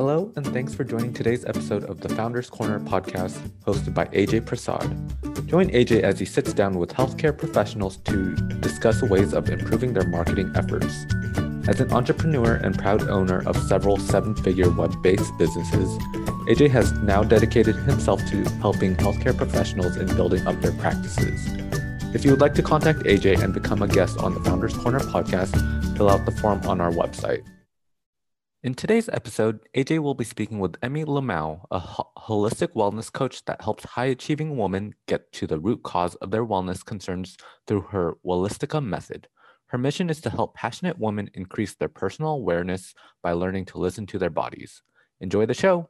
Hello, and thanks for joining today's episode of the Founders Corner podcast hosted by AJ Prasad. Join AJ as he sits down with healthcare professionals to discuss ways of improving their marketing efforts. As an entrepreneur and proud owner of several seven figure web based businesses, AJ has now dedicated himself to helping healthcare professionals in building up their practices. If you would like to contact AJ and become a guest on the Founders Corner podcast, fill out the form on our website. In today's episode, AJ will be speaking with Emmy Loumeau, a ho- holistic wellness coach that helps high achieving women get to the root cause of their wellness concerns through her Wellystica method. Her mission is to help passionate women increase their personal awareness by learning to listen to their bodies. Enjoy the show.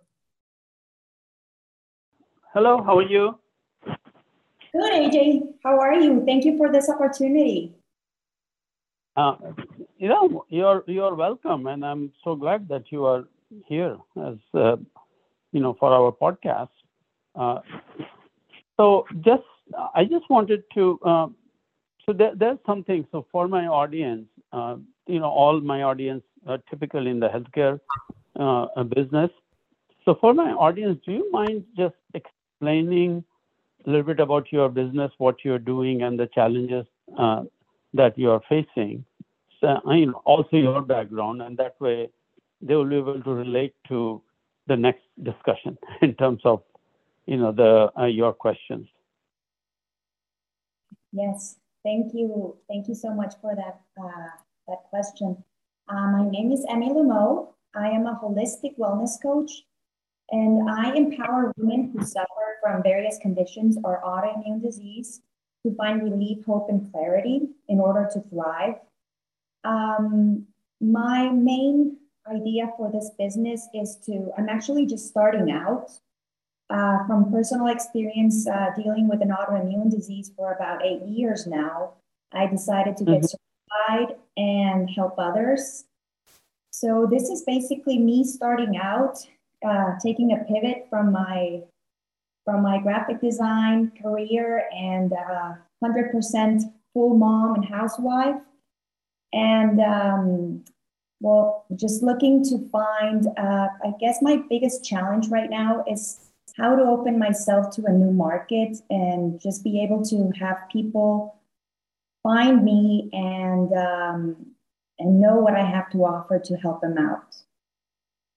Hello, how are you? Good, AJ. How are you? Thank you for this opportunity. Uh, you know, you're you're welcome, and I'm so glad that you are here as uh, you know for our podcast. Uh, so, just I just wanted to. Uh, so there, there's something. So for my audience, uh, you know, all my audience are typically in the healthcare uh, business. So for my audience, do you mind just explaining a little bit about your business, what you're doing, and the challenges that you are facing? Uh, you know, also your background, and that way they will be able to relate to the next discussion in terms of, you know, the uh, your questions. Yes, thank you, thank you so much for that uh, that question. Uh, my name is Emmy Loumeau. I am a holistic wellness coach, and I empower women who suffer from various conditions or autoimmune disease to find relief, hope, and clarity in order to thrive um, my main idea for this business is to, I'm actually just starting out uh, from personal experience uh, dealing with an autoimmune disease for about eight years now. I decided to get mm-hmm. certified and help others. So this is basically me starting out, uh, taking a pivot from my from my graphic design career and 100% uh, full mom and housewife and um, well, just looking to find, uh, I guess my biggest challenge right now is how to open myself to a new market and just be able to have people find me and um, and know what I have to offer to help them out.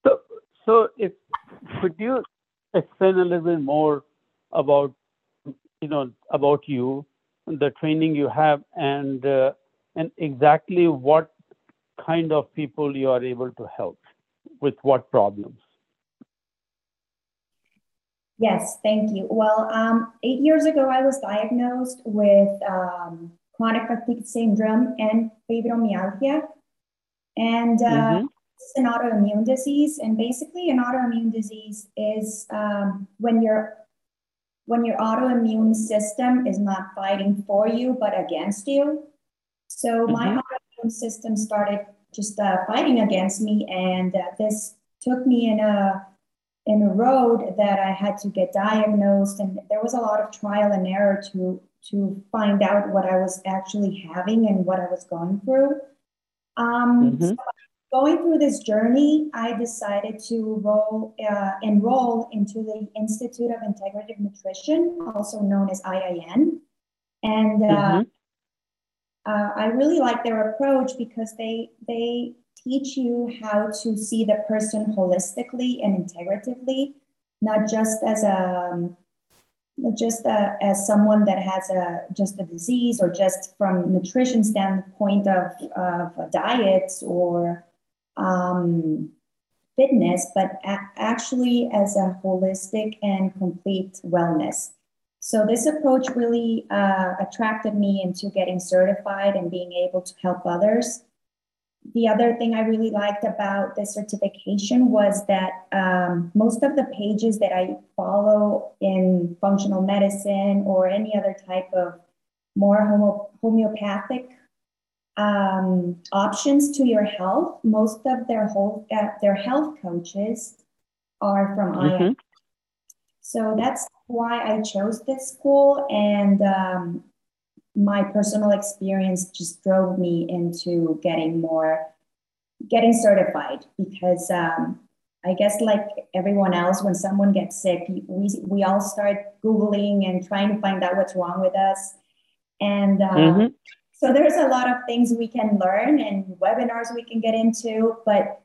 So, so if could you explain a little bit more about you know about you, the training you have, and uh, and exactly what kind of people you are able to help with what problems. Yes, thank you. Well, um, eight years ago, I was diagnosed with um, chronic fatigue syndrome and fibromyalgia. And uh, mm-hmm. it's an autoimmune disease. And basically, an autoimmune disease is um, when your when your autoimmune system is not fighting for you but against you. So my mm-hmm. autoimmune system started just uh, fighting against me, and uh, this took me in a in a road that I had to get diagnosed, and there was a lot of trial and error to to find out what I was actually having and what I was going through. Um, mm-hmm. so going through this journey, I decided to roll, uh, enroll into the Institute of Integrative Nutrition, also known as IIN. And uh, mm-hmm uh, I really like their approach because they they teach you how to see the person holistically and integratively, not just as a just a, uh, as someone that has a just a disease or just from nutrition standpoint of of diets or um, fitness, but a- actually as a holistic and complete wellness. So this approach really uh, attracted me into getting certified and being able to help others. The other thing I really liked about this certification was that um, most of the pages that I follow in functional medicine or any other type of more homo- homeopathic um, options to your health, most of their whole uh, their health coaches are from mm-hmm. So that's why I chose this school, and um, my personal experience just drove me into getting more, getting certified because um, I guess like everyone else, when someone gets sick, we we all start googling and trying to find out what's wrong with us. And uh, mm-hmm. so there's a lot of things we can learn and webinars we can get into, but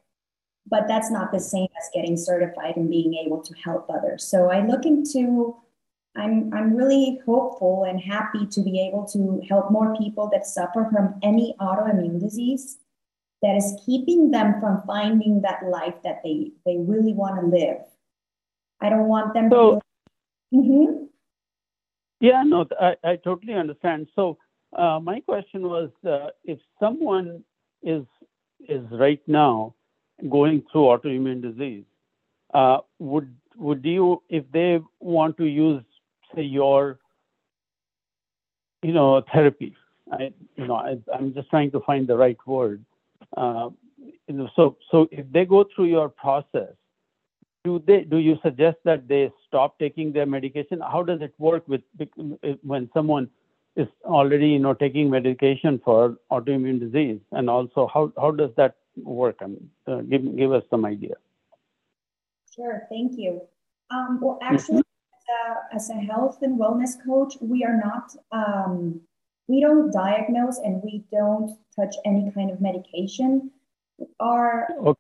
but that's not the same as getting certified and being able to help others. So I look into I'm I'm really hopeful and happy to be able to help more people that suffer from any autoimmune disease that is keeping them from finding that life that they they really want to live. I don't want them so, to. Mm-hmm. Yeah, no, I, I totally understand. So uh, my question was, uh, if someone is is right now going through autoimmune disease, uh, would would you, if they want to use, say, your, you know, therapy? I, you know, I, I'm just trying to find the right word. Uh, you know, so so if they go through your process, do they do you suggest that they stop taking their medication? How does it work with when someone is already you know taking medication for autoimmune disease, and also how how does that work? Mean, uh, give give us some idea. Sure, thank you. Um, well, actually, mm-hmm. as, a, as, a, health and wellness coach, we are not um, we don't diagnose and we don't touch any kind of medication. Our, okay.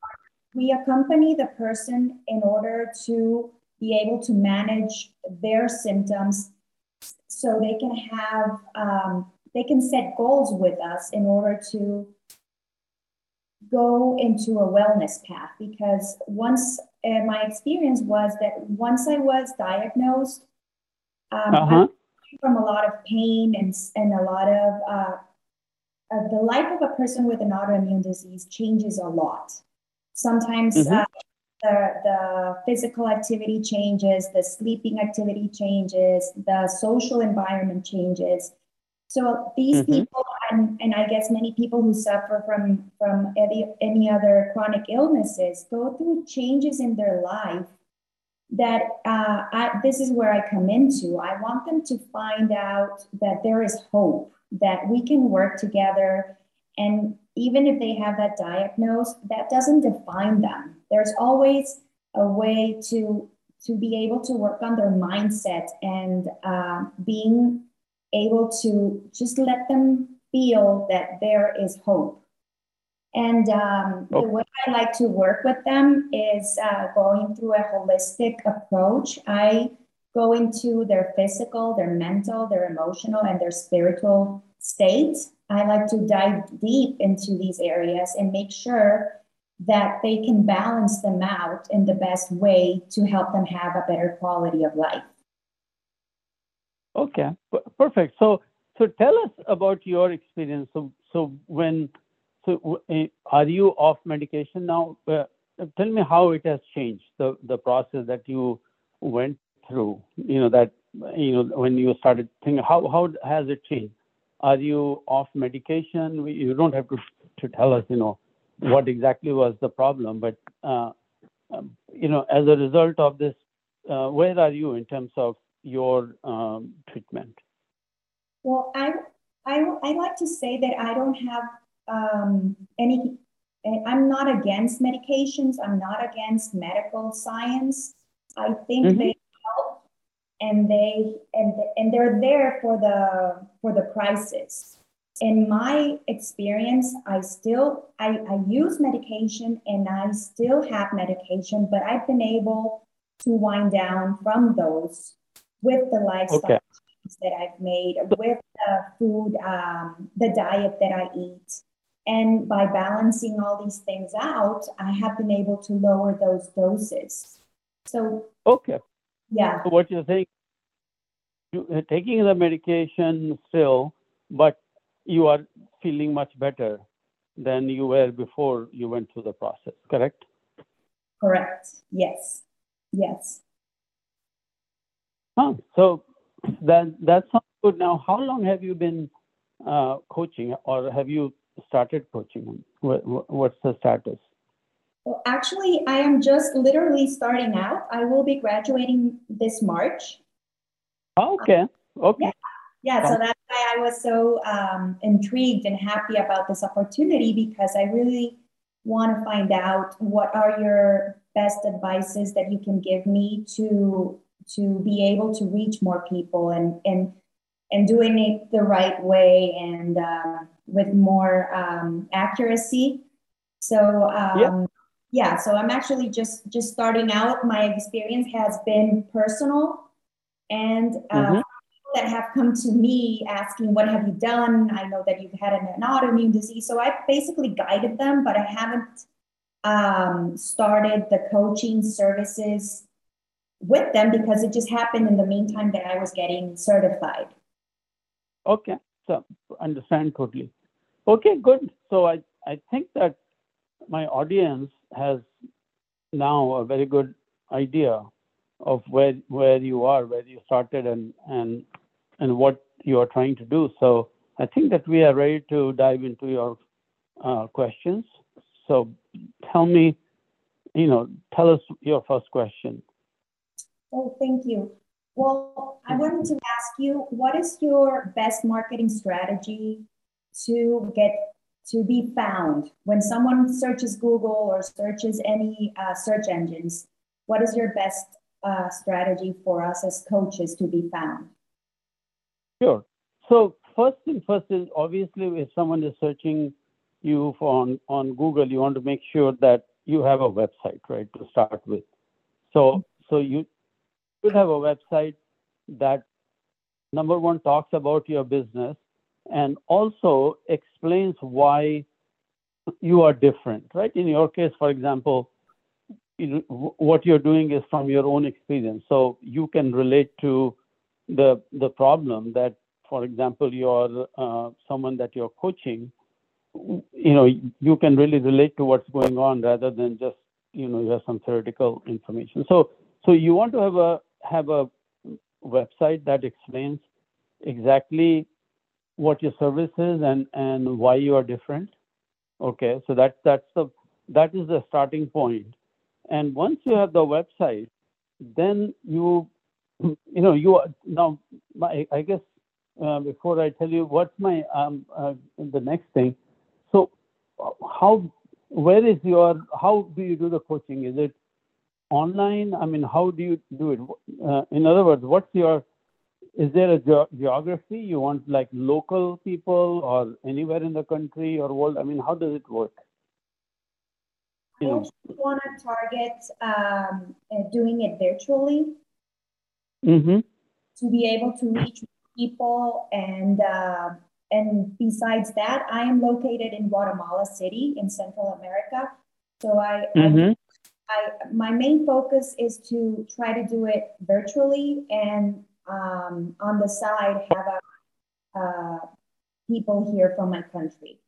We accompany the person in order to be able to manage their symptoms so they can have, um, they can set goals with us in order to go into a wellness path. Because once uh, my experience was that once I was diagnosed, um, uh-huh from a lot of pain and, and a lot of uh, uh, the life of a person with an autoimmune disease changes a lot. Sometimes mm-hmm. uh, the, the physical activity changes, the sleeping activity changes, the social environment changes. So these mm-hmm. people, and, and I guess many people who suffer from, from any, any other chronic illnesses, go through changes in their life that uh, I, this is where I come into. I want them to find out that there is hope, that we can work together. And even if they have that diagnosis, that doesn't define them. There's always a way to to be able to work on their mindset and uh, being able to just let them feel that there is hope and um, oh. the way I like to work with them is uh, going through a holistic approach. I go into their physical, their mental, their emotional, and their spiritual state. I like to dive deep into these areas and make sure that they can balance them out in the best way to help them have a better quality of life. Okay, perfect. So, so tell us about your experience. So, so when so, eh, are you off medication now? Uh, tell me how it has changed the the process that you went through. You know that you know when you started thinking how how has it changed? Are you off medication? You don't have to to tell us. You know what exactly was the problem, but uh, um, you know as a result of this, uh, where are you in terms of your um, treatment? Well, I I I like to say that I don't have um, any, I'm not against medications. I'm not against medical science. I think mm-hmm. they help and they and and they're there for the for the crisis. In my experience, I still I, I use medication and I still have medication, but I've been able to wind down from those with the lifestyle okay. that I've made, with the food, um, the diet that I eat. And by balancing all these things out, I have been able to lower those doses. So, okay. Yeah. So, what you're saying, you're taking the medication still, but you are feeling much better than you were before you went through the process, correct? Correct. Yes. Yes. Huh. So that that sounds good. Now, how long have you been uh, coaching, or have you started coaching? what's the status? Well, actually, I am just literally starting out. I will be graduating this March. Okay. Okay. Yeah. Yeah, so that's why I was so um, intrigued and happy about this opportunity because I really want to find out what are your best advices that you can give me to to be able to reach more people and and and doing it the right way and uh, with more um, accuracy. So um, yeah. yeah, so I'm actually just just starting out. My experience has been personal, and uh, mm-hmm. that have come to me asking, "What have you done?" I know that you've had an, an autoimmune disease, so I basically guided them, but I haven't um, started the coaching services with them because it just happened in the meantime that I was getting certified. Okay, so understand totally. Okay, good. So I, I think that my audience has now a very good idea of where where you are, where you started, and and and what you are trying to do. So I think that we are ready to dive into your uh, questions. So tell me, you know, tell us your first question. Oh, thank you. Well, I wanted to ask you, what is your best marketing strategy to get to be found when someone searches Google or searches any uh, search engines? What is your best uh, strategy for us as coaches to be found? Sure. So first thing first is obviously if someone is searching you on, on Google, you want to make sure that you have a website, right, to start with. So so you should have a website that number one talks about your business and also explains why you are different, right? In your case, for example, what you're doing is from your own experience, so you can relate to the the problem that, for example, you're uh, someone that you're coaching. You know, you can really relate to what's going on rather than just you know you have some theoretical information. So so you want to have a have a website that explains exactly what your service is and, and why you are different. Okay, so that that's the that is the starting point. And once you have the website, then you you know you are now my, I guess uh, before I tell you what's my um uh, the next thing. So how where is your how do you do the coaching? Is it online? I mean, how do you do it? Uh, in other words, what's your is there a ge- geography you want like local people or anywhere in the country or world? I mean, how does it work? You know. I want to target um, uh, doing it virtually mm-hmm. to be able to reach people and uh, and besides that, I am located in Guatemala City in Central America. So I, mm-hmm. I, my main focus is to try to do it virtually and um, on the side have a, uh, people here from my country.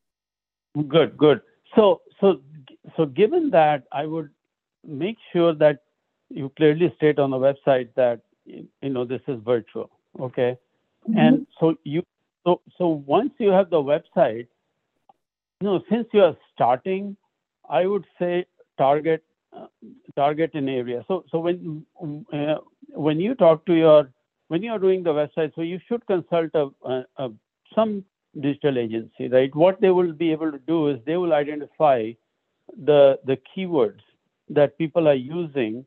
Good, good. So, so, so given that, I would make sure that you clearly state on the website that you know this is virtual. Okay, mm-hmm. and so you, so so once you have the website, you know, since you are starting, I would say target target an area. So, so when uh, when you talk to your when you are doing the website, so you should consult a, a, a, some digital agency, right? What they will be able to do is they will identify the the keywords that people are using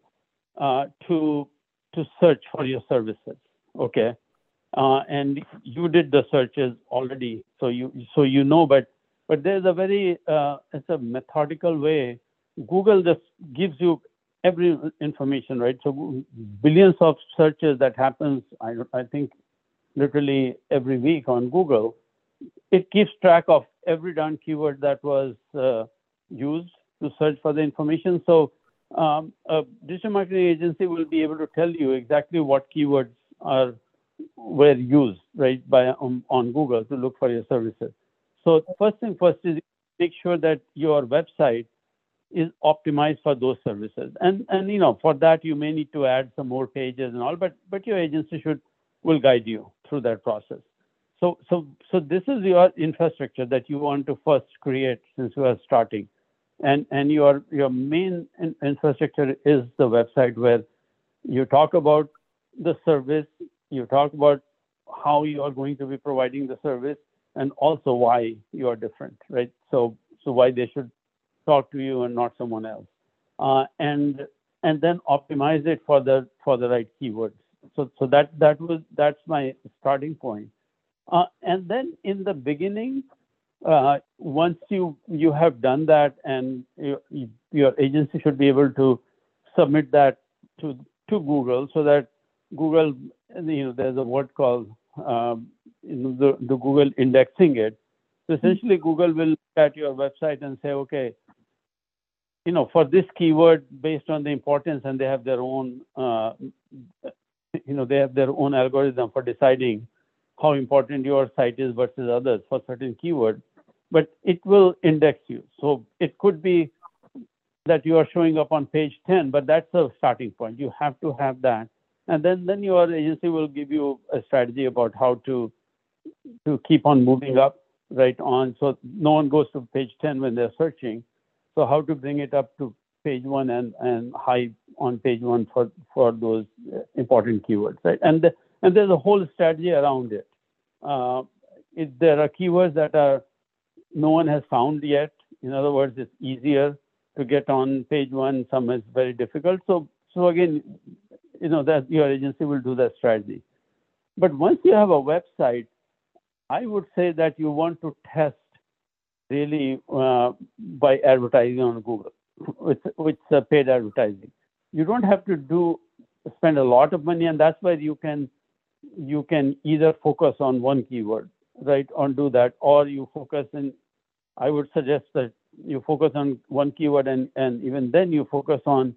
uh, to to search for your services. Okay, uh, and you did the searches already, so you so you know, but but there's a very uh, it's a methodical way Google just gives you every information, right? So billions of searches that happens, I, I think, literally every week on Google. It keeps track of every darn keyword that was uh, used to search for the information. So um, a digital marketing agency will be able to tell you exactly what keywords are were used, right, by um, on Google to look for your services. So first thing first is make sure that your website is optimized for those services. And and you know, for that you may need to add some more pages and all, but but your agency should will guide you through that process. So so so this is your infrastructure that you want to first create since you are starting. And and your your main infrastructure is the website where you talk about the service, you talk about how you are going to be providing the service and also why you are different, right? So so why they should talk to you and not someone else. uh, and and then optimize it for the for the right keywords. So so that that was that's my starting point. Uh, and then in the beginning, uh, once you you have done that, and you, you, your agency should be able to submit that to to Google, so that Google, you know, there's a word called um, the, the Google indexing it. So essentially, Google will look at your website and say, okay, you know, for this keyword based on the importance, and they have their own, uh, you know, they have their own algorithm for deciding how important your site is versus others for certain keyword. But it will index you. So it could be that you are showing up on page 10, but that's a starting point. You have to have that. And then, then your agency will give you a strategy about how to to keep on moving up right on. So no one goes to page 10 when they're searching. So how to bring it up to page one and, and high on page one for, for those important keywords, right? And, the, and there's a whole strategy around it. Uh, if there are keywords that are no one has found yet, in other words, it's easier to get on page one, some is very difficult. So, so again, you know, that your agency will do that strategy. But once you have a website, I would say that you want to test really uh, by advertising on Google, with, with uh, paid advertising. You don't have to do spend a lot of money, and that's why you can you can either focus on one keyword, right, or do that, or you focus in. I would suggest that you focus on one keyword, and and even then you focus on,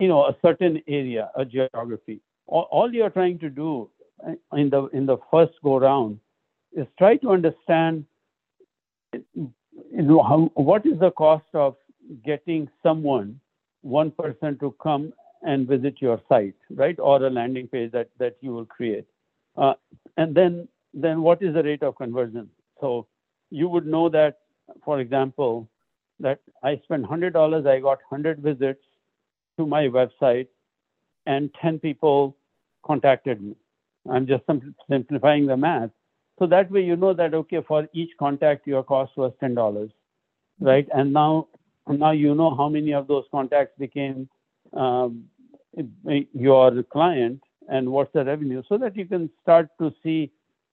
you know, a certain area, a geography. All, all you're trying to do uh, in the in the first go round is try to understand you what is the cost of getting someone, one person to come and visit your site, right? Or a landing page that, that you will create. Uh, and then, then what is the rate of conversion? So you would know that, for example, that I spent $100, I got 100 visits to my website, and 10 people contacted me. I'm just simplifying the math. So that way you know that, okay, for each contact, your cost was $10, right? And now, now you know how many of those contacts became um, your client and what's the revenue so that you can start to see,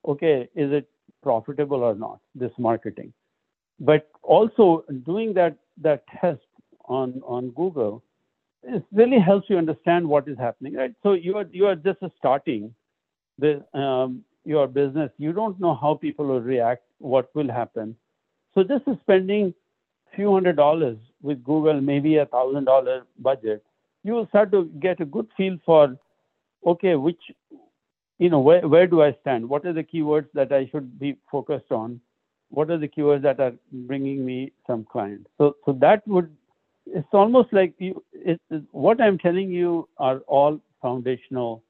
okay, is it profitable or not, this marketing. But also doing that, that test on, on Google, it really helps you understand what is happening, right? So you are, you are just starting the, um, your business, you don't know how people will react, what will happen. So just spending a few hundred dollars with Google, maybe a thousand dollar budget, you will start to get a good feel for, okay, which, you know, where, where do I stand? What are the keywords that I should be focused on? What are the keywords that are bringing me some clients? So, so that would, it's almost like you, it, what I'm telling you are all foundational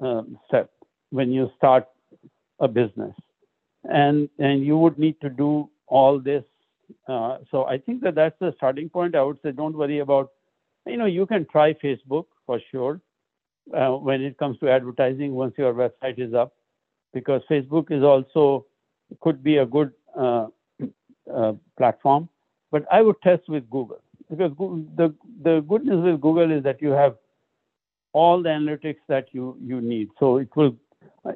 um, steps when you start a business. And, and you would need to do all this. Uh, so I think that that's the starting point. I would say don't worry about, you know, you can try Facebook for sure uh, when it comes to advertising once your website is up, because Facebook is also could be a good uh, uh platform. But I would test with Google because the the good news with Google is that you have all the analytics that you you need. So it will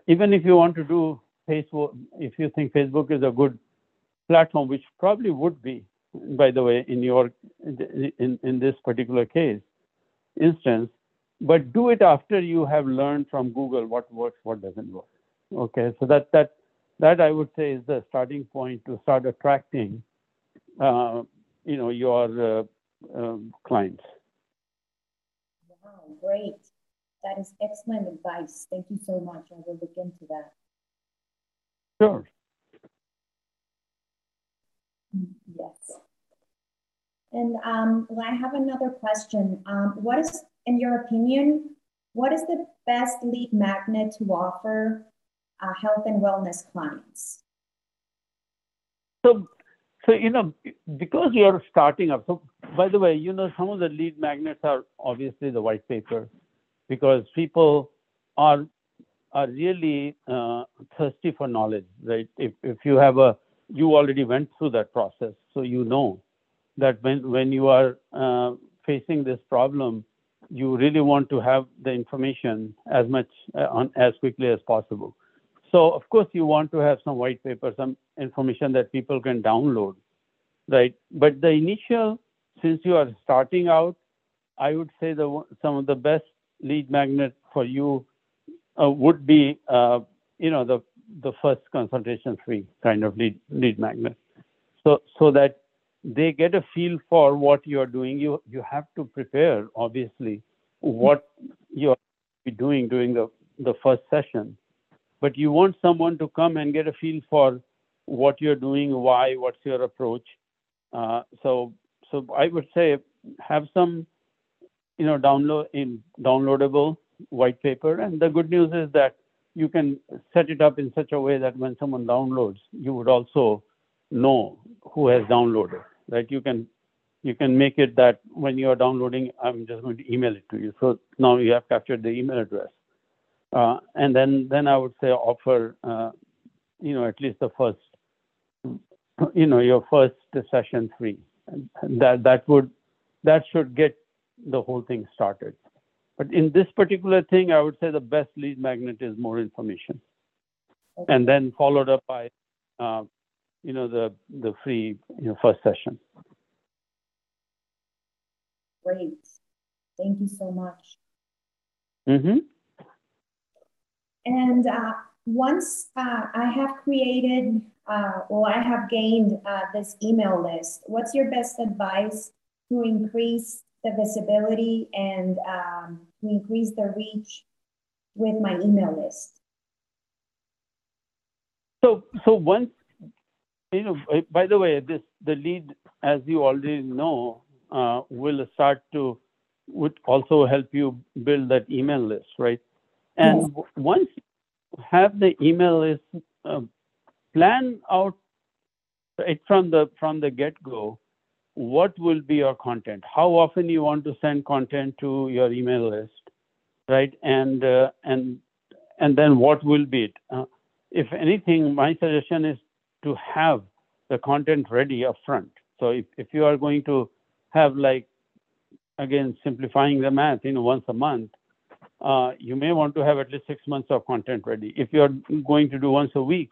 even if you want to do Facebook, if you think Facebook is a good platform, which probably would be, by the way, in your in, in this particular case instance, but do it after you have learned from Google what works, what doesn't work. Okay, so that that that I would say is the starting point to start attracting, uh, you know, your uh, um, clients. Wow, great. That is excellent advice. Thank you so much. I will look into that. Sure. Yes. And um, well, I have another question. Um, what is, in your opinion, what is the best lead magnet to offer uh, health and wellness clients? So, so you know, because you're starting up. So, by the way, you know, some of the lead magnets are obviously the white paper because people are are really uh, thirsty for knowledge, right? If if you have a you already went through that process, so you know that when when you are uh, facing this problem, you really want to have the information as much uh, on as quickly as possible. So of course you want to have some white paper, some information that people can download, right? But the initial, since you are starting out, I would say the some of the best lead magnet for you uh, would be, uh, you know, the the first consultation free kind of lead lead magnet. So so that they get a feel for what you are doing. You you have to prepare obviously what you are doing during the the first session, but you want someone to come and get a feel for what you're doing, why, what's your approach. Uh, so so I would say have some you know download in downloadable white paper, and the good news is that you can set it up in such a way that when someone downloads, you would also know who has downloaded, right? You can you can make it that when you are downloading, I'm just going to email it to you. So now you have captured the email address, uh, and then then I would say offer, uh, you know, at least the first, you know, your first session free. And That that would that should get the whole thing started. But in this particular thing, I would say the best lead magnet is more information, okay. and then followed up by uh, you know, the, the free, you know, first session. Great. Thank you so much. Mm-hmm. And uh, once uh, I have created, uh, well, I have gained uh, this email list, what's your best advice to increase the visibility and um, to increase the reach with my email list? So, so once you know, by the way, this the lead, as you already know, uh, will start to would also help you build that email list, right? And yes. once you have the email list, uh, plan out it from the from the get go what will be your content how often you want to send content to your email list right and uh, and and then what will be it uh, if anything my suggestion is to have the content ready up front. So if, if you are going to have like, again, simplifying the math, you know, once a month, uh, you may want to have at least six months of content ready. If you're going to do once a week,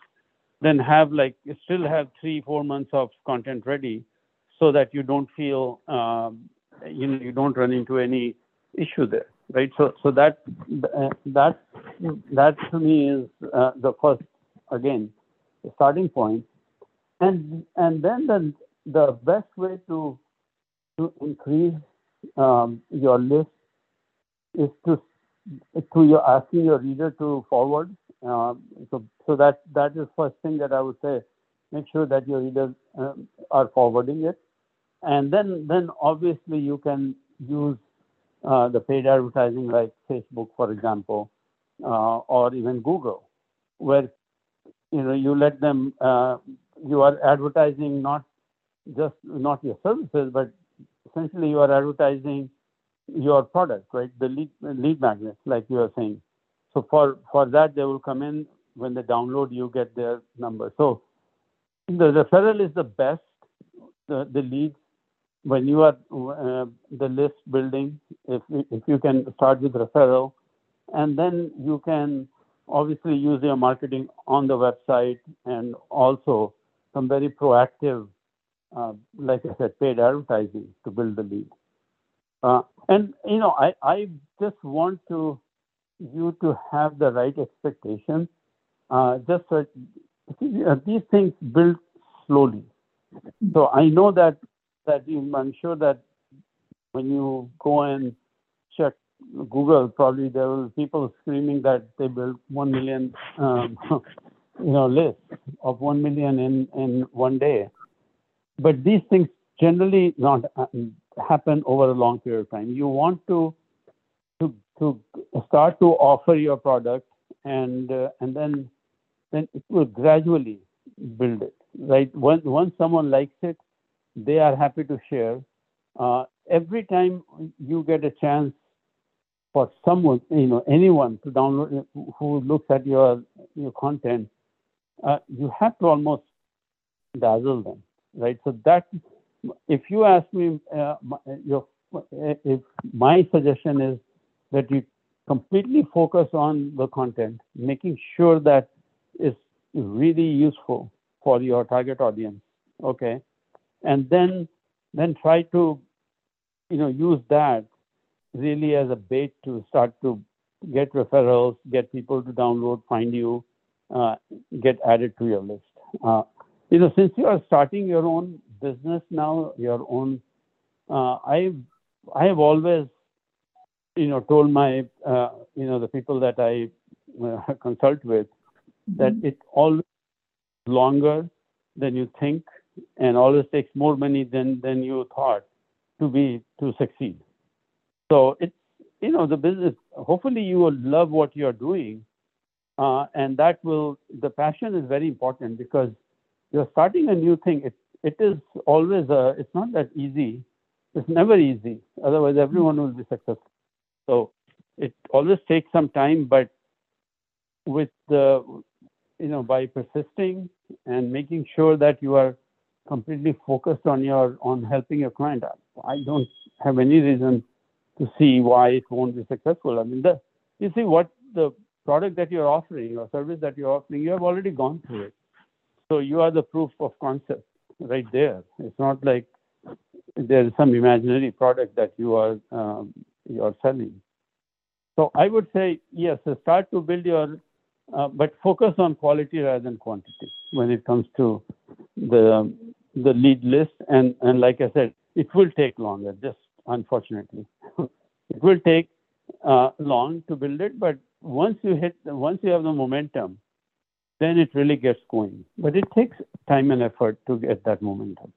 then have like, still have three, four months of content ready so that you don't feel, um, you know, you don't run into any issue there, right? So, so that, that, that to me is uh, the first, again, the starting. And and then the the best way to to increase um, your list is to to your asking your reader to forward. Uh, so so that that is first thing that I would say. Make sure that your readers um, are forwarding it, and then then obviously you can use uh, the paid advertising like Facebook, for example, uh, or even Google, where you know you let them uh, you are advertising not just not your services but essentially you are advertising your product right? The lead lead magnets like you are saying. So for for that they will come in when they download you get their number. So the referral is the best the, the leads when you are uh, the list building if if you can start with referral and then you can obviously use your marketing on the website and also some very proactive, uh, like I said, paid advertising to build the lead. Uh, and you know, I, I just want to you to have the right expectations. Uh, just so uh, these things build slowly. So I know that that you, I'm sure that when you go and check Google, probably there will be people screaming that they built one million, um, you know, list of one million in in one day. But these things generally not happen over a long period of time. You want to to to start to offer your product, and uh, and then then it will gradually build it. Right? Once once someone likes it, they are happy to share. Uh, every time you get a chance for someone, you know, anyone to download who looks at your your content, uh, you have to almost dazzle them, right? So that, if you ask me, uh, your if my suggestion is that you completely focus on the content, making sure that it's really useful for your target audience. Okay. And then then try to you know use that really as a bait to start to get referrals, get people to download, find you, uh, get added to your list. Uh, you know, since you are starting your own business now, your own, uh, I I have always, you know, told my, uh, you know, the people that I uh, consult with mm-hmm. that it always longer than you think and always takes more money than than you thought to be to succeed. So it's you know the business. Hopefully you will love what you are doing, uh, and that will the passion is very important because you're starting a new thing. It it is always a, it's not that easy. It's never easy. Otherwise everyone will be successful. So it always takes some time, but with the you know by persisting and making sure that you are completely focused on your on helping your client. out. I don't have any reason to see why it won't be successful. I mean, the, you see what the product that you're offering or service that you're offering, you have already gone through it. So you are the proof of concept right there. It's not like there is some imaginary product that you are um, you are selling. So I would say yes, start to build your, uh, but focus on quality rather than quantity when it comes to the the lead list. And and like I said, it will take longer. Just unfortunately. it will take uh, long to build it, but once you hit, once you have the momentum, then it really gets going. But it takes time and effort to get that momentum.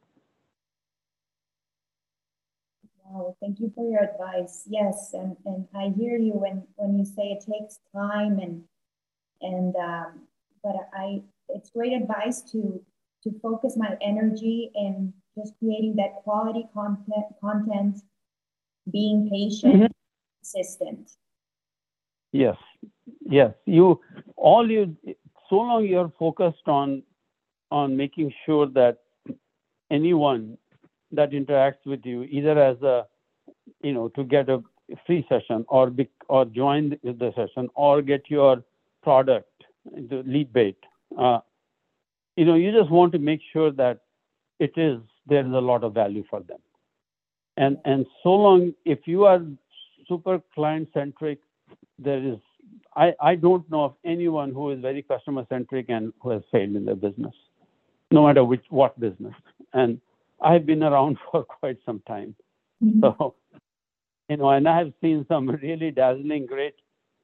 Wow, thank you for your advice. Yes, and, and I hear you when, when you say it takes time and and um, but I it's great advice to to focus my energy in just creating that quality content content being patient, mm-hmm. consistent. Yes, yes. You all you so long you're focused on on making sure that anyone that interacts with you, either as a you know to get a free session or be, or join the session or get your product the lead bait. Uh, you know, you just want to make sure that it is there is a lot of value for them. And, and so long, if you are super client centric, there is, I, I don't know of anyone who is very customer centric and who has failed in their business, no matter which, what business. And I've been around for quite some time. Mm-hmm. So, you know, and I have seen some really dazzling, great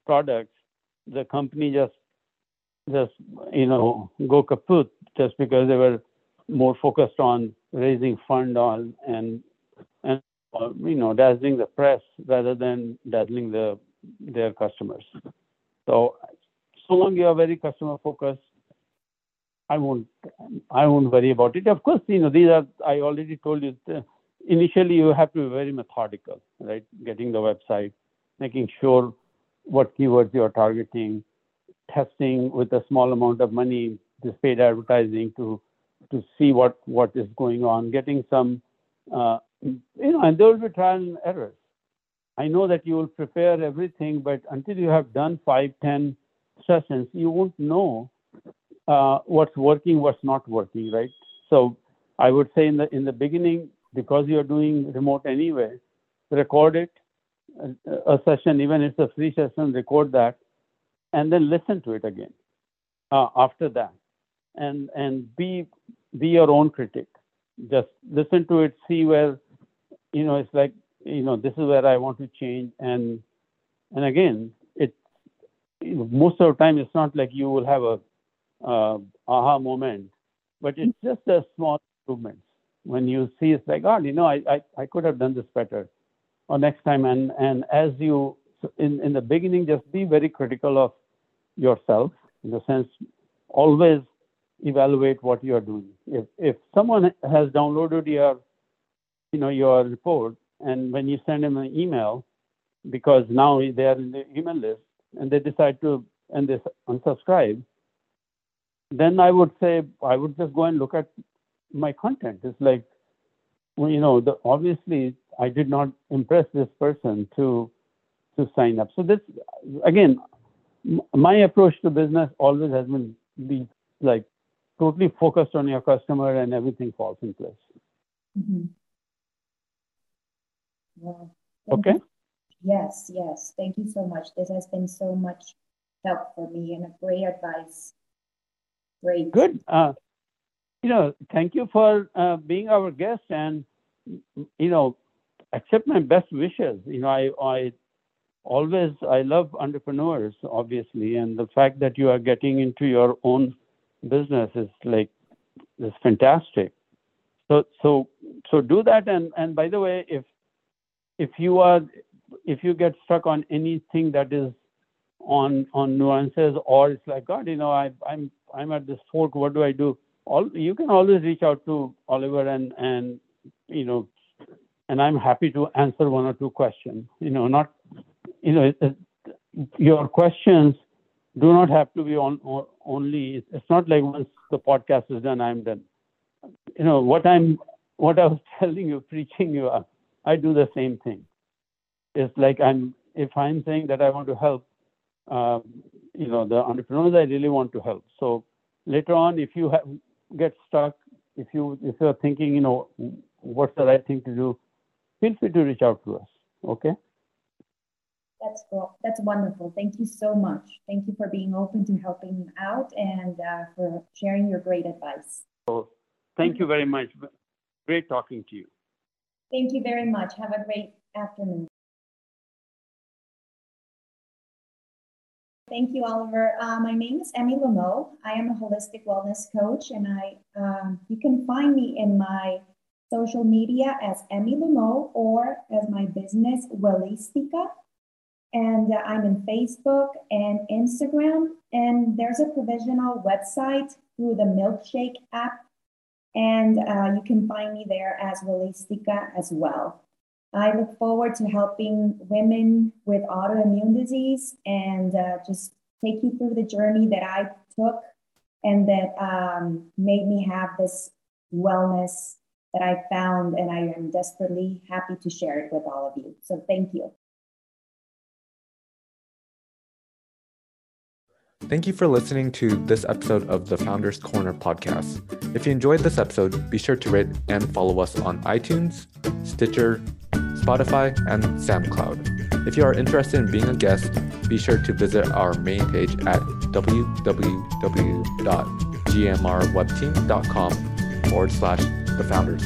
products. The company just, just, you know, go kaput just because they were more focused on raising fund on and and uh, you know dazzling the press rather than dazzling the their customers. So so long you are very customer focused, I won't I won't worry about it. Of course, you know these are I already told you. initially, you have to be very methodical, right? Getting the website, making sure what keywords you are targeting, testing with a small amount of money, this paid advertising to to see what what is going on, getting some uh, you know, and there will be trial and errors. I know that you will prepare everything, but until you have done five, ten sessions, you won't know uh, what's working, what's not working, right? So I would say in the in the beginning, because you're doing remote anyway, record it, a, a session, even if it's a free session, record that, and then listen to it again uh, after that, and and be be your own critic. Just listen to it, see where you know, it's like, you know, this is where I want to change. And and again, it most of the time it's not like you will have a uh, aha moment, but it's just a small improvements. When you see it's like, oh, you know, I, I, I could have done this better, or next time. And and as you in in the beginning, just be very critical of yourself in the sense, always evaluate what you are doing. If if someone has downloaded your you know your report and when you send them an email because now they are in the email list and they decide to and they unsubscribe then i would say i would just go and look at my content it's like well, you know, the, obviously I did not impress this person to to sign up. So this again, my approach to business always has been be like totally focused on your customer and everything falls in place. Mm-hmm. okay. You. Yes, yes. Thank you so much. This has been so much help for me and a great advice. Great. Good. Uh, you know, thank you for uh, being our guest and, you know, accept my best wishes. You know, I, I always, I love entrepreneurs, obviously, and the fact that you are getting into your own business is like, is fantastic. So, so, so do that. And, and by the way, if, if you are, if you get stuck on anything that is on, on nuances or it's like, God, you know, I, I'm, I'm at this fork, what do I do? all you can always reach out to Oliver and and you know, and I'm happy to answer one or two questions. You know, not you know it, it, your questions do not have to be on only. It's not like once the podcast is done, I'm done. You know what I'm what I was telling you, preaching you. I do the same thing. It's like I'm if I'm saying that I want to help, uh, you know, the entrepreneurs I really want to help. So later on, if you have get stuck, if you if you're thinking, you know, what's the right thing to do, feel free to reach out to us. Okay. That's cool. That's wonderful. Thank you so much. Thank you for being open to helping out and uh, for sharing your great advice. So, thank you very much. Great talking to you. Thank you very much. Have a great afternoon. Thank you, Oliver. Uh, my name is Emmy Loumeau. I am a holistic wellness coach, and I um, you can find me in my social media as Emmy Loumeau or as my business Wellistica. And uh, I'm in Facebook and Instagram. And there's a provisional website through the Milkshake app. And uh, you can find me there as Wellistica as well. I look forward to helping women with autoimmune disease and uh, just take you through the journey that I took and that um, made me have this wellness that I found. And I am desperately happy to share it with all of you. So thank you. Thank you for listening to this episode of the Founders Corner podcast. If you enjoyed this episode, be sure to rate and follow us on iTunes, Stitcher, Spotify, and SoundCloud. If you are interested in being a guest, be sure to visit our main page at www.gmrwebteam.com forward slash the founders.